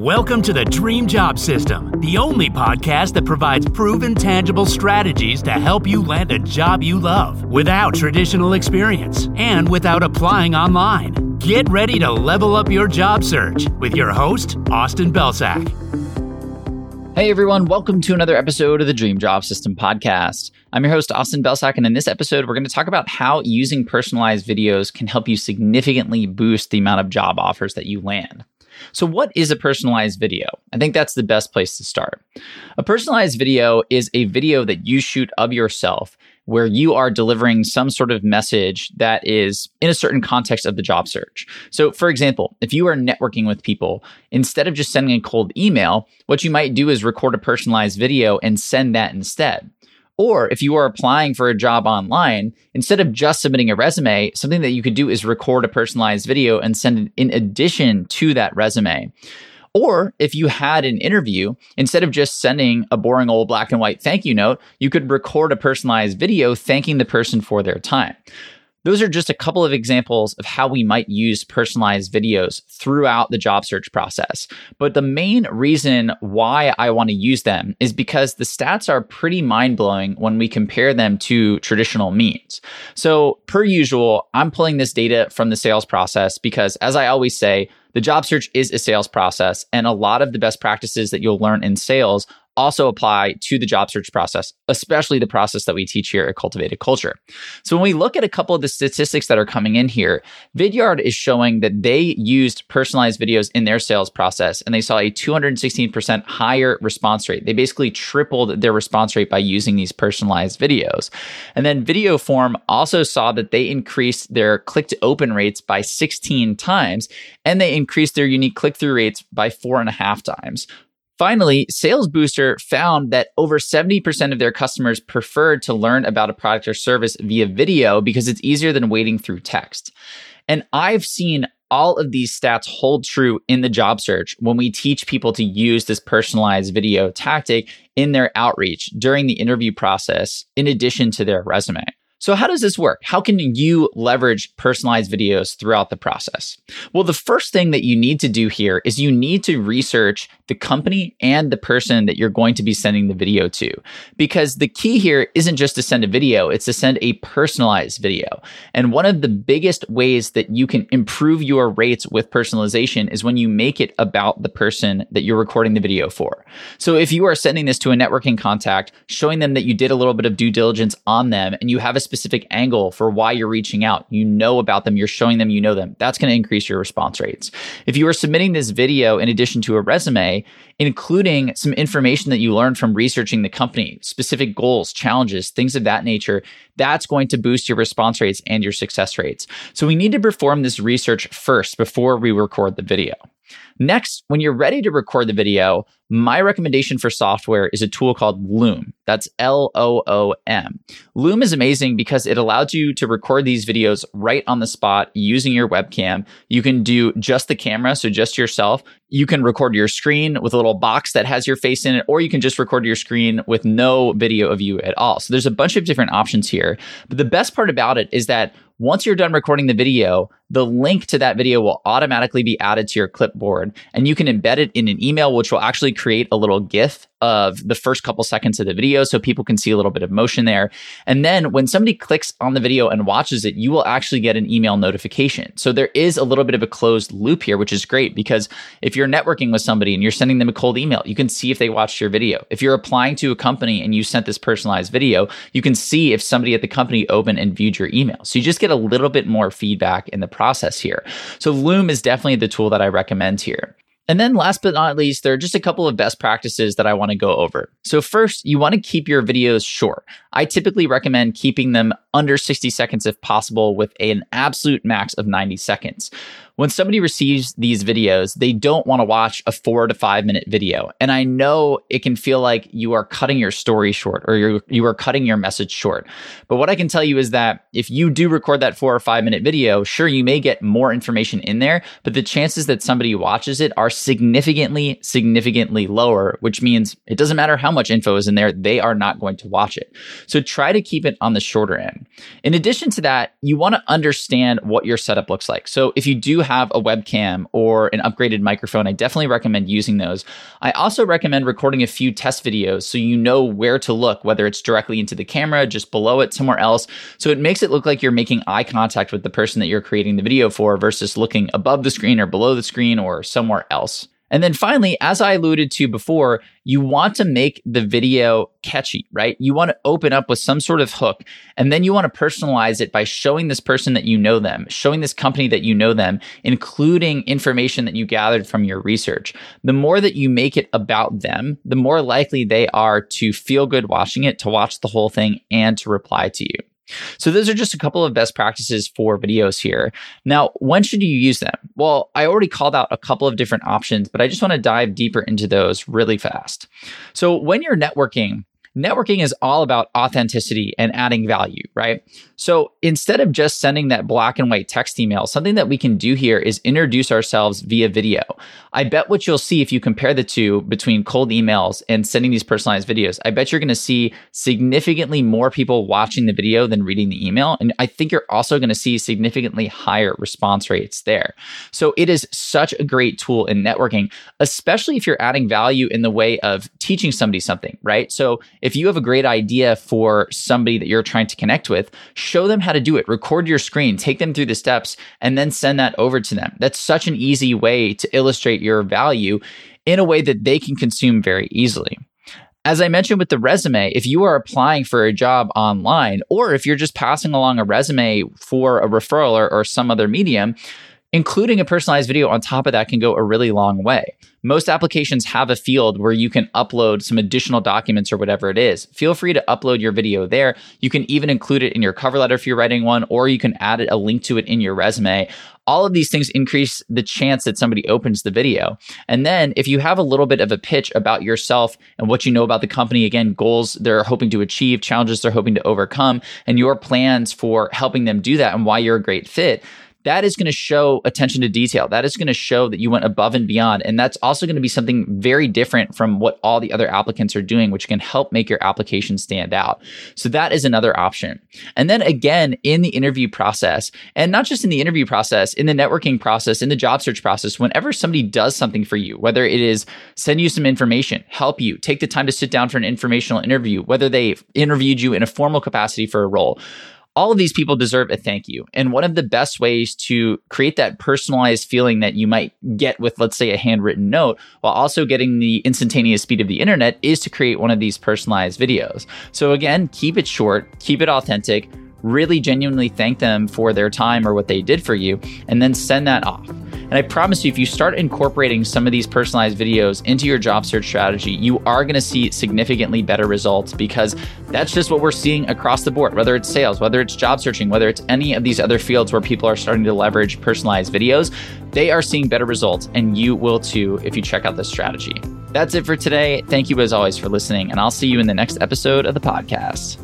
Welcome to the Dream Job System, the only podcast that provides proven, tangible strategies to help you land a job you love without traditional experience and without applying online. Get ready to level up your job search with your host, Austin Belcak. Hey everyone, welcome to another episode of the Dream Job System podcast. I'm your host, Austin Belcak, and in this episode, we're going to talk about how using personalized videos can help you significantly boost the amount of job offers that you land. So, what is a personalized video? I think that's the best place to start. A personalized video is a video that you shoot of yourself where you are delivering some sort of message that is in a certain context of the job search. So, for example, if you are networking with people, instead of just sending a cold email, what you might do is record a personalized video and send that instead. Or if you are applying for a job online, instead of just submitting a resume, something that you could do is record a personalized video and send it in addition to that resume. Or if you had an interview, instead of just sending a boring old black and white thank you note, you could record a personalized video thanking the person for their time. Those are just a couple of examples of how we might use personalized videos throughout the job search process. But the main reason why I want to use them is because the stats are pretty mind blowing when we compare them to traditional means. So, per usual, I'm pulling this data from the sales process because, as I always say, the job search is a sales process, and a lot of the best practices that you'll learn in sales also apply to the job search process, especially the process that we teach here at Cultivated Culture. So when we look at a couple of the statistics that are coming in here, Vidyard is showing that they used personalized videos in their sales process and they saw a 216% higher response rate. They basically tripled their response rate by using these personalized videos. And then Videoform also saw that they increased their click to open rates by 16 times and they increased their unique click through rates by four and a half times. Finally, Sales Booster found that over 70% of their customers preferred to learn about a product or service via video because it's easier than waiting through text. And I've seen all of these stats hold true in the job search when we teach people to use this personalized video tactic in their outreach during the interview process, in addition to their resume. So, how does this work? How can you leverage personalized videos throughout the process? Well, the first thing that you need to do here is you need to research the company and the person that you're going to be sending the video to. Because the key here isn't just to send a video, it's to send a personalized video. And one of the biggest ways that you can improve your rates with personalization is when you make it about the person that you're recording the video for. So, if you are sending this to a networking contact, showing them that you did a little bit of due diligence on them and you have a specific angle for why you're reaching out. You know about them, you're showing them you know them. That's going to increase your response rates. If you are submitting this video in addition to a resume, including some information that you learned from researching the company, specific goals, challenges, things of that nature, that's going to boost your response rates and your success rates. So we need to perform this research first before we record the video. Next, when you're ready to record the video, my recommendation for software is a tool called Loom. That's L O O M. Loom is amazing because it allows you to record these videos right on the spot using your webcam. You can do just the camera, so just yourself. You can record your screen with a little box that has your face in it, or you can just record your screen with no video of you at all. So there's a bunch of different options here. But the best part about it is that once you're done recording the video, the link to that video will automatically be added to your clipboard and you can embed it in an email, which will actually create a little GIF of the first couple seconds of the video so people can see a little bit of motion there. And then when somebody clicks on the video and watches it, you will actually get an email notification. So there is a little bit of a closed loop here, which is great because if you're networking with somebody and you're sending them a cold email, you can see if they watched your video. If you're applying to a company and you sent this personalized video, you can see if somebody at the company opened and viewed your email. So you just get a little bit more feedback in the process here. So Loom is definitely the tool that I recommend here. And then last but not least, there are just a couple of best practices that I want to go over. So first, you want to keep your videos short. I typically recommend keeping them under 60 seconds if possible with an absolute max of 90 seconds when somebody receives these videos, they don't want to watch a four to five minute video. And I know it can feel like you are cutting your story short or you're, you are cutting your message short. But what I can tell you is that if you do record that four or five minute video, sure, you may get more information in there, but the chances that somebody watches it are significantly, significantly lower, which means it doesn't matter how much info is in there, they are not going to watch it. So try to keep it on the shorter end. in. In addition to that, you want to understand what your setup looks like. So if you do have a webcam or an upgraded microphone, I definitely recommend using those. I also recommend recording a few test videos so you know where to look, whether it's directly into the camera, just below it, somewhere else. So it makes it look like you're making eye contact with the person that you're creating the video for versus looking above the screen or below the screen or somewhere else. And then finally, as I alluded to before, you want to make the video catchy, right? You want to open up with some sort of hook, and then you want to personalize it by showing this person that you know them, showing this company that you know them, including information that you gathered from your research. The more that you make it about them, the more likely they are to feel good watching it, to watch the whole thing, and to reply to you. So those are just a couple of best practices for videos here. Now, when should you use them? Well, I already called out a couple of different options, but I just want to dive deeper into those really fast. So when you're networking, networking is all about authenticity and adding value, right? So instead of just sending that black and white text email, something that we can do here is introduce ourselves via video. I bet what you'll see if you compare the two between cold emails and sending these personalized videos, I bet you're going to see significantly more people watching the video than reading the email. And I think you're also going to see significantly higher response rates there. So it is such a great tool in networking, especially if you're adding value in the way of teaching somebody something, right? So if you have a great idea for somebody that you're trying to connect with, show them how to do it. Record your screen, take them through the steps, and then send that over to them. That's such an easy way to illustrate your value in a way that they can consume very easily. As I mentioned with the resume, if you are applying for a job online, or if you're just passing along a resume for a referral or, or some other medium, including a personalized video on top of that can go a really long way. Most applications have a field where you can upload some additional documents or whatever it is. Feel free to upload your video there. You can even include it in your cover letter if you're writing one, or you can add a link to it in your resume. All of these things increase the chance that somebody opens the video. And then if you have a little bit of a pitch about yourself and what you know about the company, again, goals they're hoping to achieve, challenges they're hoping to overcome, and your plans for helping them do that and why you're a great fit, that is going to show attention to detail. That is going to show that you went above and beyond. And that's also going to be something very different from what all the other applicants are doing, which can help make your application stand out. So that is another option. And then again, in the interview process, and not just in the interview process, in the networking process, in the job search process, whenever somebody does something for you, whether it is send you some information, help you, take the time to sit down for an informational interview, whether they interviewed you in a formal capacity for a role, all of these people deserve a thank you. And one of the best ways to create that personalized feeling that you might get with, let's say, a handwritten note, while also getting the instantaneous speed of the internet, is to create one of these personalized videos. So, again, keep it short, keep it authentic, really genuinely thank them for their time or what they did for you, and then send that off. And I promise you, if you start incorporating some of these personalized videos into your job search strategy, you are going to see significantly better results because that's just what we're seeing across the board, whether it's sales, whether it's job searching, whether it's any of these other fields where people are starting to leverage personalized videos. They are seeing better results, and you will too if you check out this strategy. That's it for today. Thank you as always for listening, and I'll see you in the next episode of the podcast.